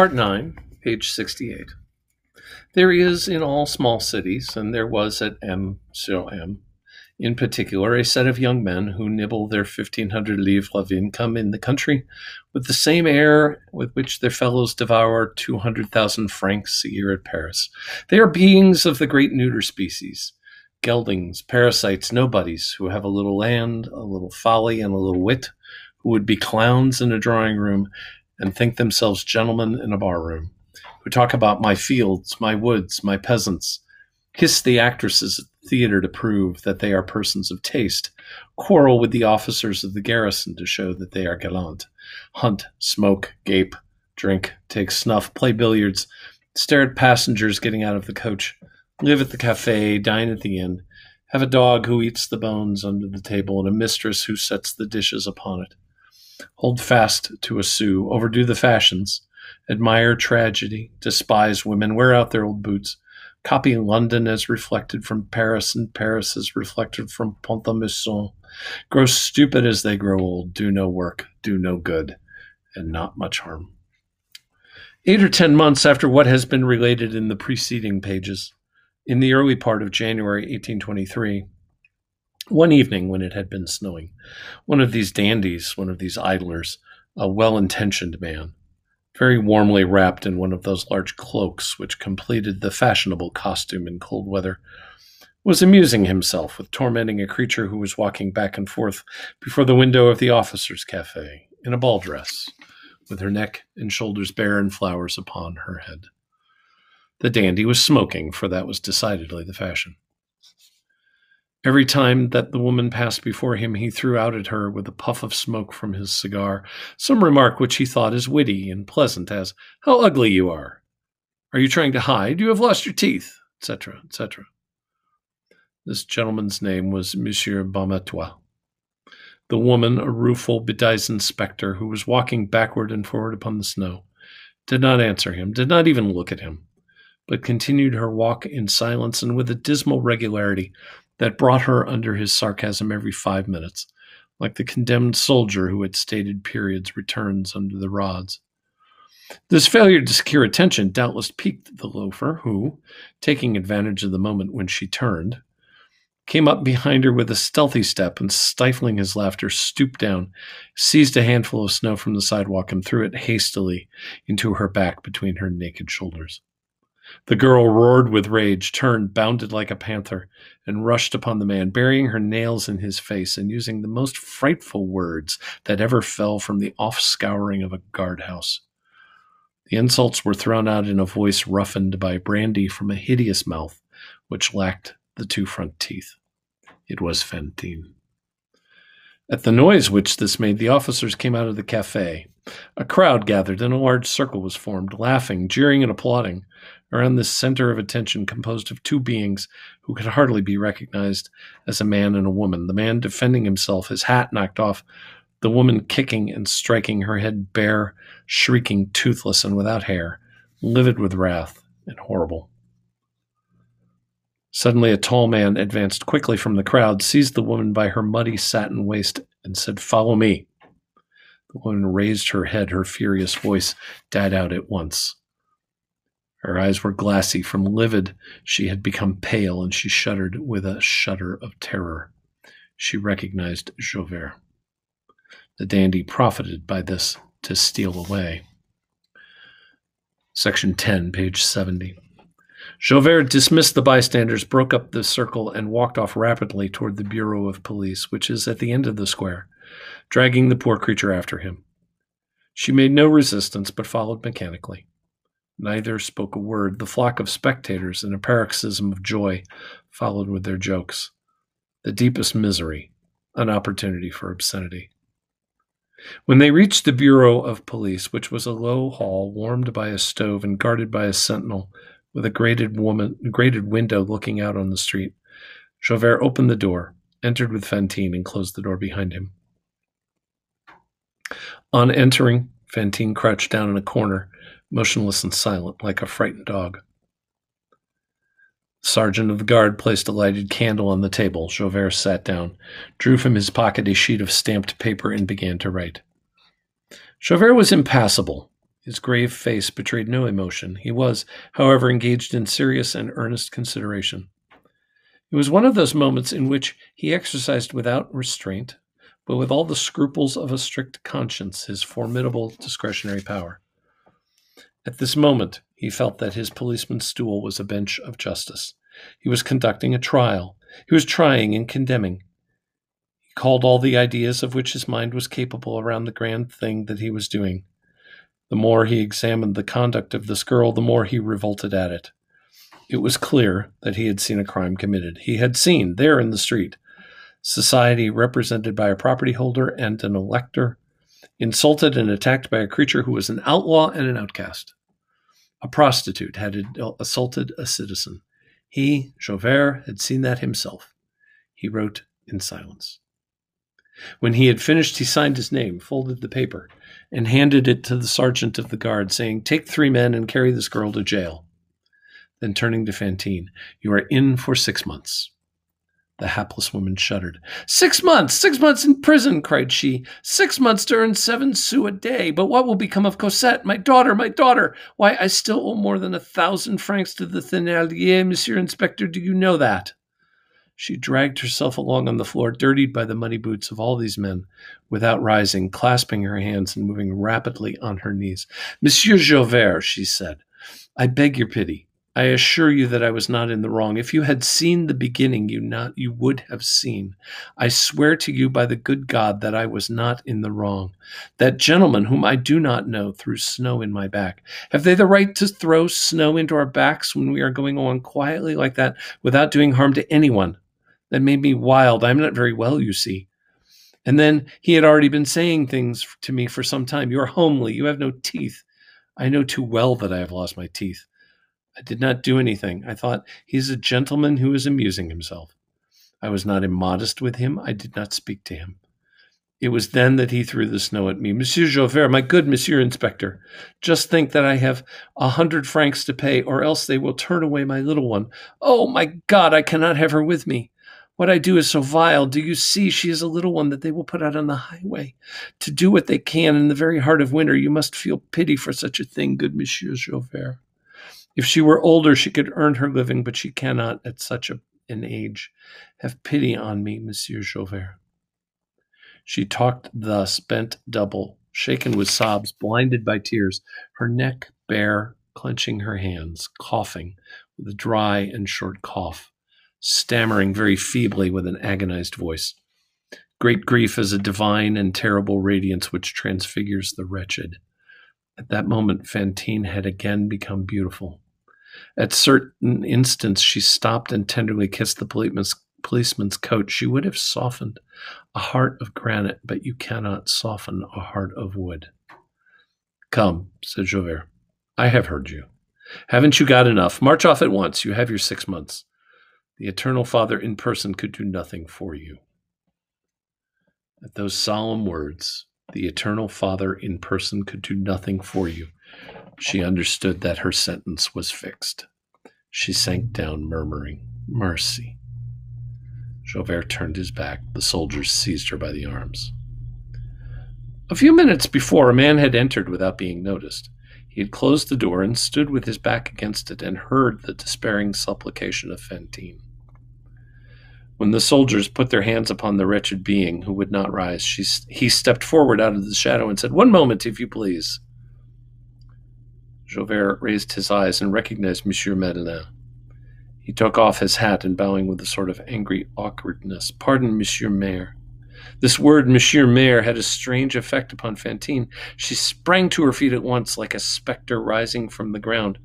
Part 9, page 68. There is in all small cities, and there was at M sur M, in particular, a set of young men who nibble their 1500 livres of income in the country with the same air with which their fellows devour 200,000 francs a year at Paris. They are beings of the great neuter species geldings, parasites, nobodies, who have a little land, a little folly, and a little wit, who would be clowns in a drawing room and think themselves gentlemen in a bar room, who talk about my fields, my woods, my peasants, hiss the actresses at the theater to prove that they are persons of taste, quarrel with the officers of the garrison to show that they are gallant, hunt, smoke, gape, drink, take snuff, play billiards, stare at passengers getting out of the coach, live at the cafe, dine at the inn, have a dog who eats the bones under the table, and a mistress who sets the dishes upon it. Hold fast to a sou, overdo the fashions, admire tragedy, despise women, wear out their old boots, copy London as reflected from Paris and Paris as reflected from Pont-à-Mousson, grow stupid as they grow old, do no work, do no good, and not much harm. Eight or ten months after what has been related in the preceding pages, in the early part of January 1823, one evening when it had been snowing, one of these dandies, one of these idlers, a well intentioned man, very warmly wrapped in one of those large cloaks which completed the fashionable costume in cold weather, was amusing himself with tormenting a creature who was walking back and forth before the window of the officers' cafe in a ball dress, with her neck and shoulders bare and flowers upon her head. The dandy was smoking, for that was decidedly the fashion. Every time that the woman passed before him, he threw out at her with a puff of smoke from his cigar some remark which he thought as witty and pleasant as, How ugly you are! Are you trying to hide? You have lost your teeth, etc., etc. This gentleman's name was Monsieur Bamatabois. The woman, a rueful, bedizened spectre who was walking backward and forward upon the snow, did not answer him, did not even look at him, but continued her walk in silence and with a dismal regularity that brought her under his sarcasm every five minutes, like the condemned soldier who at stated periods returns under the rods. This failure to secure attention doubtless piqued the loafer, who, taking advantage of the moment when she turned, came up behind her with a stealthy step and, stifling his laughter, stooped down, seized a handful of snow from the sidewalk, and threw it hastily into her back between her naked shoulders. The girl roared with rage, turned, bounded like a panther, and rushed upon the man, burying her nails in his face and using the most frightful words that ever fell from the off scouring of a guardhouse. The insults were thrown out in a voice roughened by brandy from a hideous mouth which lacked the two front teeth. It was Fantine. At the noise which this made, the officers came out of the cafe. A crowd gathered, and a large circle was formed, laughing, jeering, and applauding around this center of attention composed of two beings who could hardly be recognized as a man and a woman. The man defending himself, his hat knocked off, the woman kicking and striking her head bare, shrieking, toothless, and without hair, livid with wrath and horrible. Suddenly, a tall man advanced quickly from the crowd, seized the woman by her muddy satin waist, and said, Follow me. The woman raised her head. Her furious voice died out at once. Her eyes were glassy. From livid, she had become pale, and she shuddered with a shudder of terror. She recognized Javert. The dandy profited by this to steal away. Section 10, page 70. Javert dismissed the bystanders, broke up the circle, and walked off rapidly toward the Bureau of Police, which is at the end of the square, dragging the poor creature after him. She made no resistance, but followed mechanically. Neither spoke a word. The flock of spectators, in a paroxysm of joy, followed with their jokes. The deepest misery, an opportunity for obscenity. When they reached the Bureau of Police, which was a low hall warmed by a stove and guarded by a sentinel with a grated, woman, grated window looking out on the street, Javert opened the door, entered with Fantine, and closed the door behind him. On entering, Fantine crouched down in a corner motionless and silent, like a frightened dog. The sergeant of the guard placed a lighted candle on the table. Javert sat down, drew from his pocket a sheet of stamped paper, and began to write. Javert was impassible. His grave face betrayed no emotion. He was, however, engaged in serious and earnest consideration. It was one of those moments in which he exercised without restraint, but with all the scruples of a strict conscience, his formidable discretionary power. At this moment, he felt that his policeman's stool was a bench of justice. He was conducting a trial. He was trying and condemning. He called all the ideas of which his mind was capable around the grand thing that he was doing. The more he examined the conduct of this girl, the more he revolted at it. It was clear that he had seen a crime committed. He had seen, there in the street, society represented by a property holder and an elector, insulted and attacked by a creature who was an outlaw and an outcast. A prostitute had assaulted a citizen. He, Javert, had seen that himself. He wrote in silence. When he had finished, he signed his name, folded the paper, and handed it to the sergeant of the guard, saying, Take three men and carry this girl to jail. Then turning to Fantine, You are in for six months. The hapless woman shuddered. Six months! Six months in prison! cried she. Six months to earn seven sous a day. But what will become of Cosette, my daughter, my daughter? Why, I still owe more than a thousand francs to the Thénardier, Monsieur Inspector. Do you know that? She dragged herself along on the floor, dirtied by the muddy boots of all these men, without rising, clasping her hands and moving rapidly on her knees. Monsieur Javert, she said, I beg your pity. I assure you that I was not in the wrong. If you had seen the beginning, you not you would have seen. I swear to you by the good God that I was not in the wrong. That gentleman whom I do not know threw snow in my back. Have they the right to throw snow into our backs when we are going on quietly like that without doing harm to anyone? That made me wild. I'm not very well, you see. And then he had already been saying things to me for some time. You are homely. You have no teeth. I know too well that I have lost my teeth. I did not do anything. I thought, he is a gentleman who is amusing himself. I was not immodest with him. I did not speak to him. It was then that he threw the snow at me. Monsieur Javert, my good Monsieur Inspector, just think that I have a hundred francs to pay, or else they will turn away my little one. Oh, my God, I cannot have her with me. What I do is so vile. Do you see? She is a little one that they will put out on the highway. To do what they can in the very heart of winter, you must feel pity for such a thing, good Monsieur Javert. If she were older, she could earn her living, but she cannot at such a, an age. Have pity on me, Monsieur Javert. She talked thus, bent double, shaken with sobs, blinded by tears, her neck bare, clenching her hands, coughing with a dry and short cough, stammering very feebly with an agonized voice. Great grief is a divine and terrible radiance which transfigures the wretched. At that moment, Fantine had again become beautiful. At certain instants, she stopped and tenderly kissed the policeman's, policeman's coat. She would have softened a heart of granite, but you cannot soften a heart of wood. Come, said Javert. I have heard you. Haven't you got enough? March off at once. You have your six months. The Eternal Father in person could do nothing for you. At those solemn words, the Eternal Father in person could do nothing for you. She understood that her sentence was fixed. She sank down, murmuring, Mercy. Javert turned his back. The soldiers seized her by the arms. A few minutes before, a man had entered without being noticed. He had closed the door and stood with his back against it and heard the despairing supplication of Fantine. When the soldiers put their hands upon the wretched being who would not rise, she, he stepped forward out of the shadow and said, One moment, if you please. Javert raised his eyes and recognized Monsieur Madeleine. He took off his hat and bowing with a sort of angry awkwardness, Pardon, Monsieur Mayor. This word, Monsieur Mayor, had a strange effect upon Fantine. She sprang to her feet at once, like a spectre rising from the ground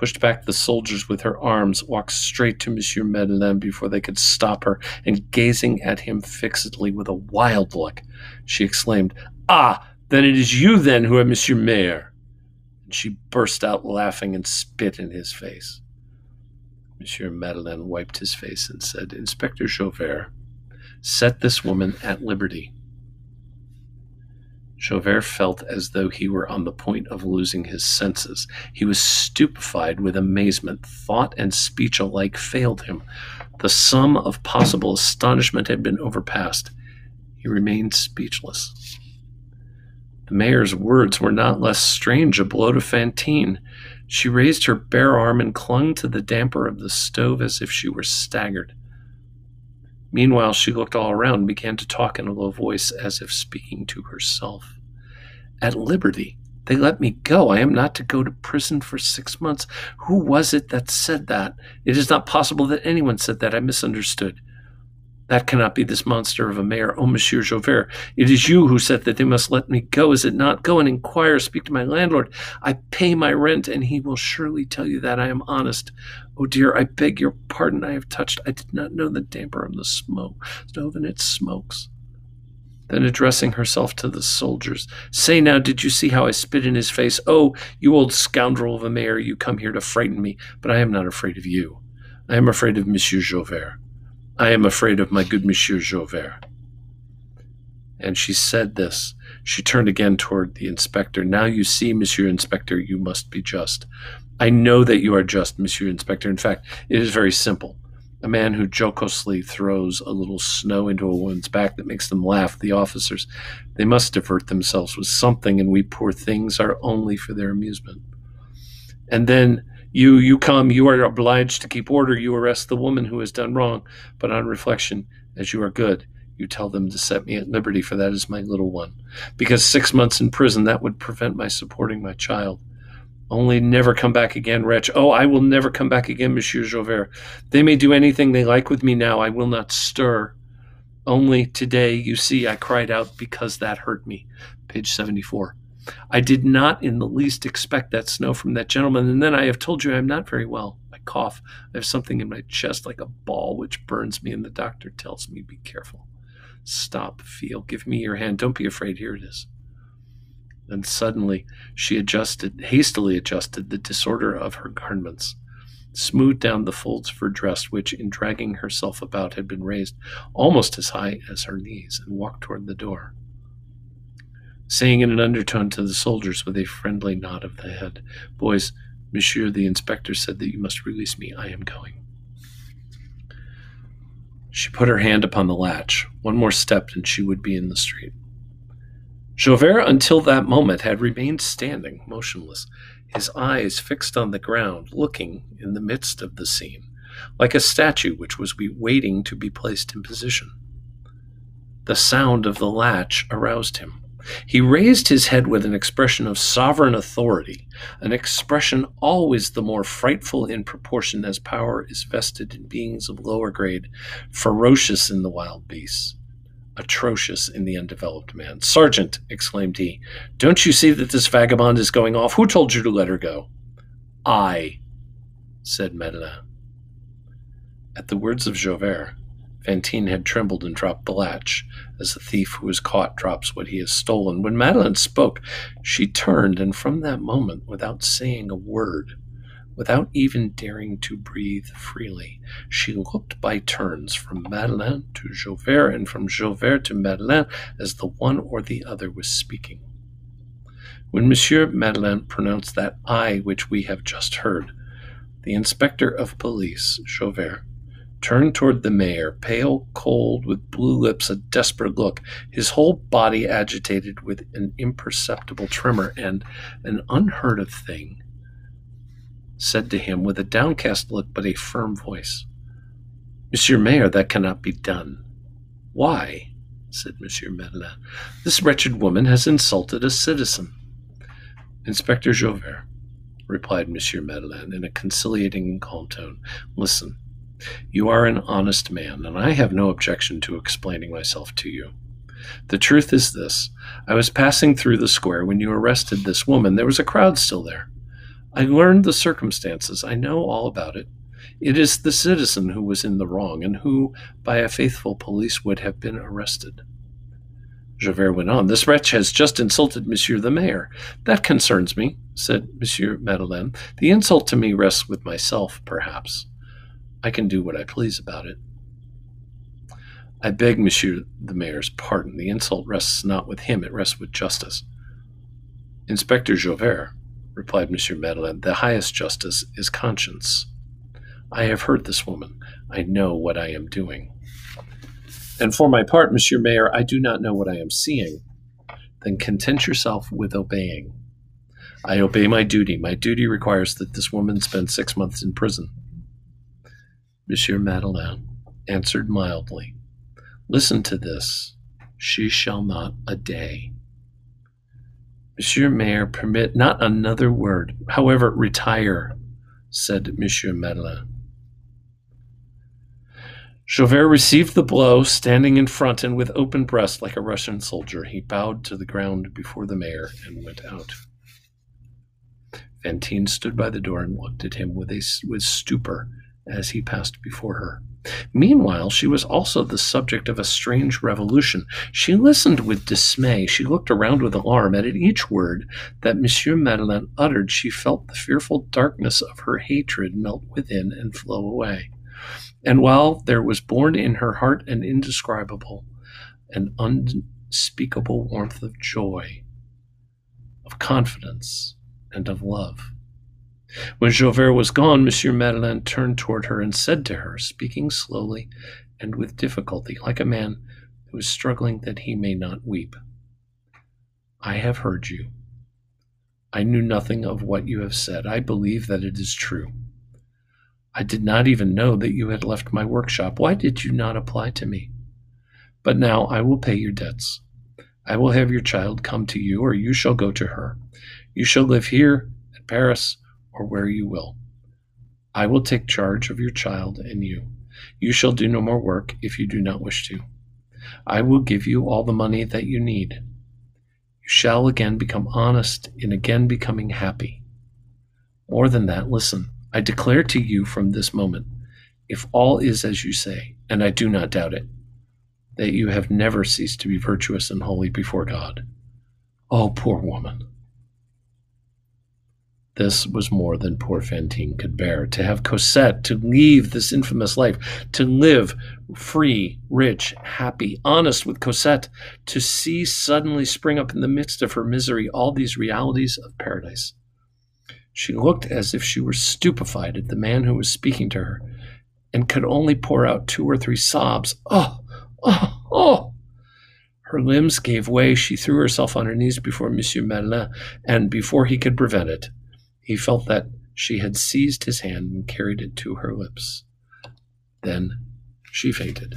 pushed back the soldiers with her arms, walked straight to Monsieur Madeleine before they could stop her, and gazing at him fixedly with a wild look, she exclaimed, Ah, then it is you then who are Monsieur Mayor. She burst out laughing and spit in his face. Monsieur Madeleine wiped his face and said, Inspector Javert, set this woman at liberty. Javert felt as though he were on the point of losing his senses. He was stupefied with amazement. Thought and speech alike failed him. The sum of possible astonishment had been overpassed. He remained speechless. The mayor's words were not less strange a blow to Fantine. She raised her bare arm and clung to the damper of the stove as if she were staggered. Meanwhile, she looked all around and began to talk in a low voice as if speaking to herself. At liberty. They let me go. I am not to go to prison for six months. Who was it that said that? It is not possible that anyone said that. I misunderstood. That cannot be this monster of a mayor. Oh, Monsieur Javert, it is you who said that they must let me go, is it not? Go and inquire, speak to my landlord. I pay my rent, and he will surely tell you that I am honest. Oh dear, I beg your pardon. I have touched. I did not know the damper of the smoke stove, and it smokes. Then addressing herself to the soldiers, Say now, did you see how I spit in his face? Oh, you old scoundrel of a mayor, you come here to frighten me, but I am not afraid of you. I am afraid of Monsieur Javert. I am afraid of my good Monsieur Javert. And she said this. She turned again toward the inspector. Now you see, Monsieur Inspector, you must be just. I know that you are just, Monsieur Inspector. In fact, it is very simple. A man who jocosely throws a little snow into a woman's back that makes them laugh, the officers, they must divert themselves with something, and we poor things are only for their amusement. And then you you come, you are obliged to keep order, you arrest the woman who has done wrong, but on reflection, as you are good, you tell them to set me at liberty, for that is my little one. Because six months in prison, that would prevent my supporting my child. Only never come back again, wretch. Oh, I will never come back again, Monsieur Javert. They may do anything they like with me now. I will not stir. Only today, you see, I cried out because that hurt me. Page 74. I did not in the least expect that snow from that gentleman, and then I have told you I am not very well. I cough. I have something in my chest like a ball which burns me, and the doctor tells me, Be careful. Stop, feel. Give me your hand. Don't be afraid. Here it is. Then suddenly she adjusted, hastily adjusted the disorder of her garments, smoothed down the folds of her dress, which, in dragging herself about, had been raised almost as high as her knees, and walked toward the door saying in an undertone to the soldiers with a friendly nod of the head, Boys, Monsieur the inspector said that you must release me. I am going. She put her hand upon the latch. One more step and she would be in the street. Javert, until that moment, had remained standing, motionless, his eyes fixed on the ground, looking in the midst of the scene, like a statue which was waiting to be placed in position. The sound of the latch aroused him. He raised his head with an expression of sovereign authority, an expression always the more frightful in proportion as power is vested in beings of lower grade, ferocious in the wild beasts, atrocious in the undeveloped man. Sergeant, exclaimed he, don't you see that this vagabond is going off? Who told you to let her go? I, said Madeleine. At the words of Javert, Fantine had trembled and dropped the latch, as a thief who is caught drops what he has stolen. When Madeleine spoke, she turned, and from that moment, without saying a word, without even daring to breathe freely, she looked by turns from Madeleine to Javert and from Javert to Madeleine as the one or the other was speaking. When Monsieur Madeleine pronounced that I which we have just heard, the inspector of police, Javert, turned toward the mayor, pale, cold, with blue lips, a desperate look, his whole body agitated with an imperceptible tremor, and an unheard of thing said to him with a downcast look but a firm voice, Monsieur Mayor, that cannot be done. Why? said Monsieur Madeleine. This wretched woman has insulted a citizen. Inspector Javert, replied Monsieur Madeleine in a conciliating and calm tone, listen. You are an honest man, and I have no objection to explaining myself to you. The truth is this I was passing through the square when you arrested this woman. There was a crowd still there. I learned the circumstances. I know all about it. It is the citizen who was in the wrong, and who, by a faithful police, would have been arrested. Javert went on. This wretch has just insulted Monsieur the Mayor. That concerns me, said Monsieur Madeleine. The insult to me rests with myself, perhaps. I can do what I please about it. I beg Monsieur the Mayor's pardon. The insult rests not with him, it rests with justice. Inspector Javert, replied Monsieur Madeleine, the highest justice is conscience. I have heard this woman. I know what I am doing. And for my part, Monsieur Mayor, I do not know what I am seeing. Then content yourself with obeying. I obey my duty. My duty requires that this woman spend six months in prison. Monsieur Madeleine answered mildly, Listen to this. She shall not a day. Monsieur Mayor, permit not another word. However, retire, said Monsieur Madeleine. Javert received the blow, standing in front and with open breast like a Russian soldier. He bowed to the ground before the mayor and went out. Fantine stood by the door and looked at him with a with stupor as he passed before her. Meanwhile, she was also the subject of a strange revolution. She listened with dismay. She looked around with alarm, and at each word that Monsieur Madeleine uttered, she felt the fearful darkness of her hatred melt within and flow away. And while there was born in her heart an indescribable an unspeakable warmth of joy, of confidence, and of love. When Javert was gone, Monsieur Madeleine turned toward her and said to her, speaking slowly and with difficulty, like a man who is struggling that he may not weep, I have heard you. I knew nothing of what you have said. I believe that it is true. I did not even know that you had left my workshop. Why did you not apply to me? But now I will pay your debts. I will have your child come to you, or you shall go to her. You shall live here, at Paris, or where you will. I will take charge of your child and you. You shall do no more work if you do not wish to. I will give you all the money that you need. You shall again become honest in again becoming happy. More than that, listen. I declare to you from this moment, if all is as you say, and I do not doubt it, that you have never ceased to be virtuous and holy before God. Oh, poor woman! This was more than poor Fantine could bear. To have Cosette, to leave this infamous life, to live free, rich, happy, honest with Cosette, to see suddenly spring up in the midst of her misery all these realities of paradise. She looked as if she were stupefied at the man who was speaking to her, and could only pour out two or three sobs. Oh, oh, oh! Her limbs gave way. She threw herself on her knees before Monsieur Madeleine, and before he could prevent it, he felt that she had seized his hand and carried it to her lips. Then she fainted.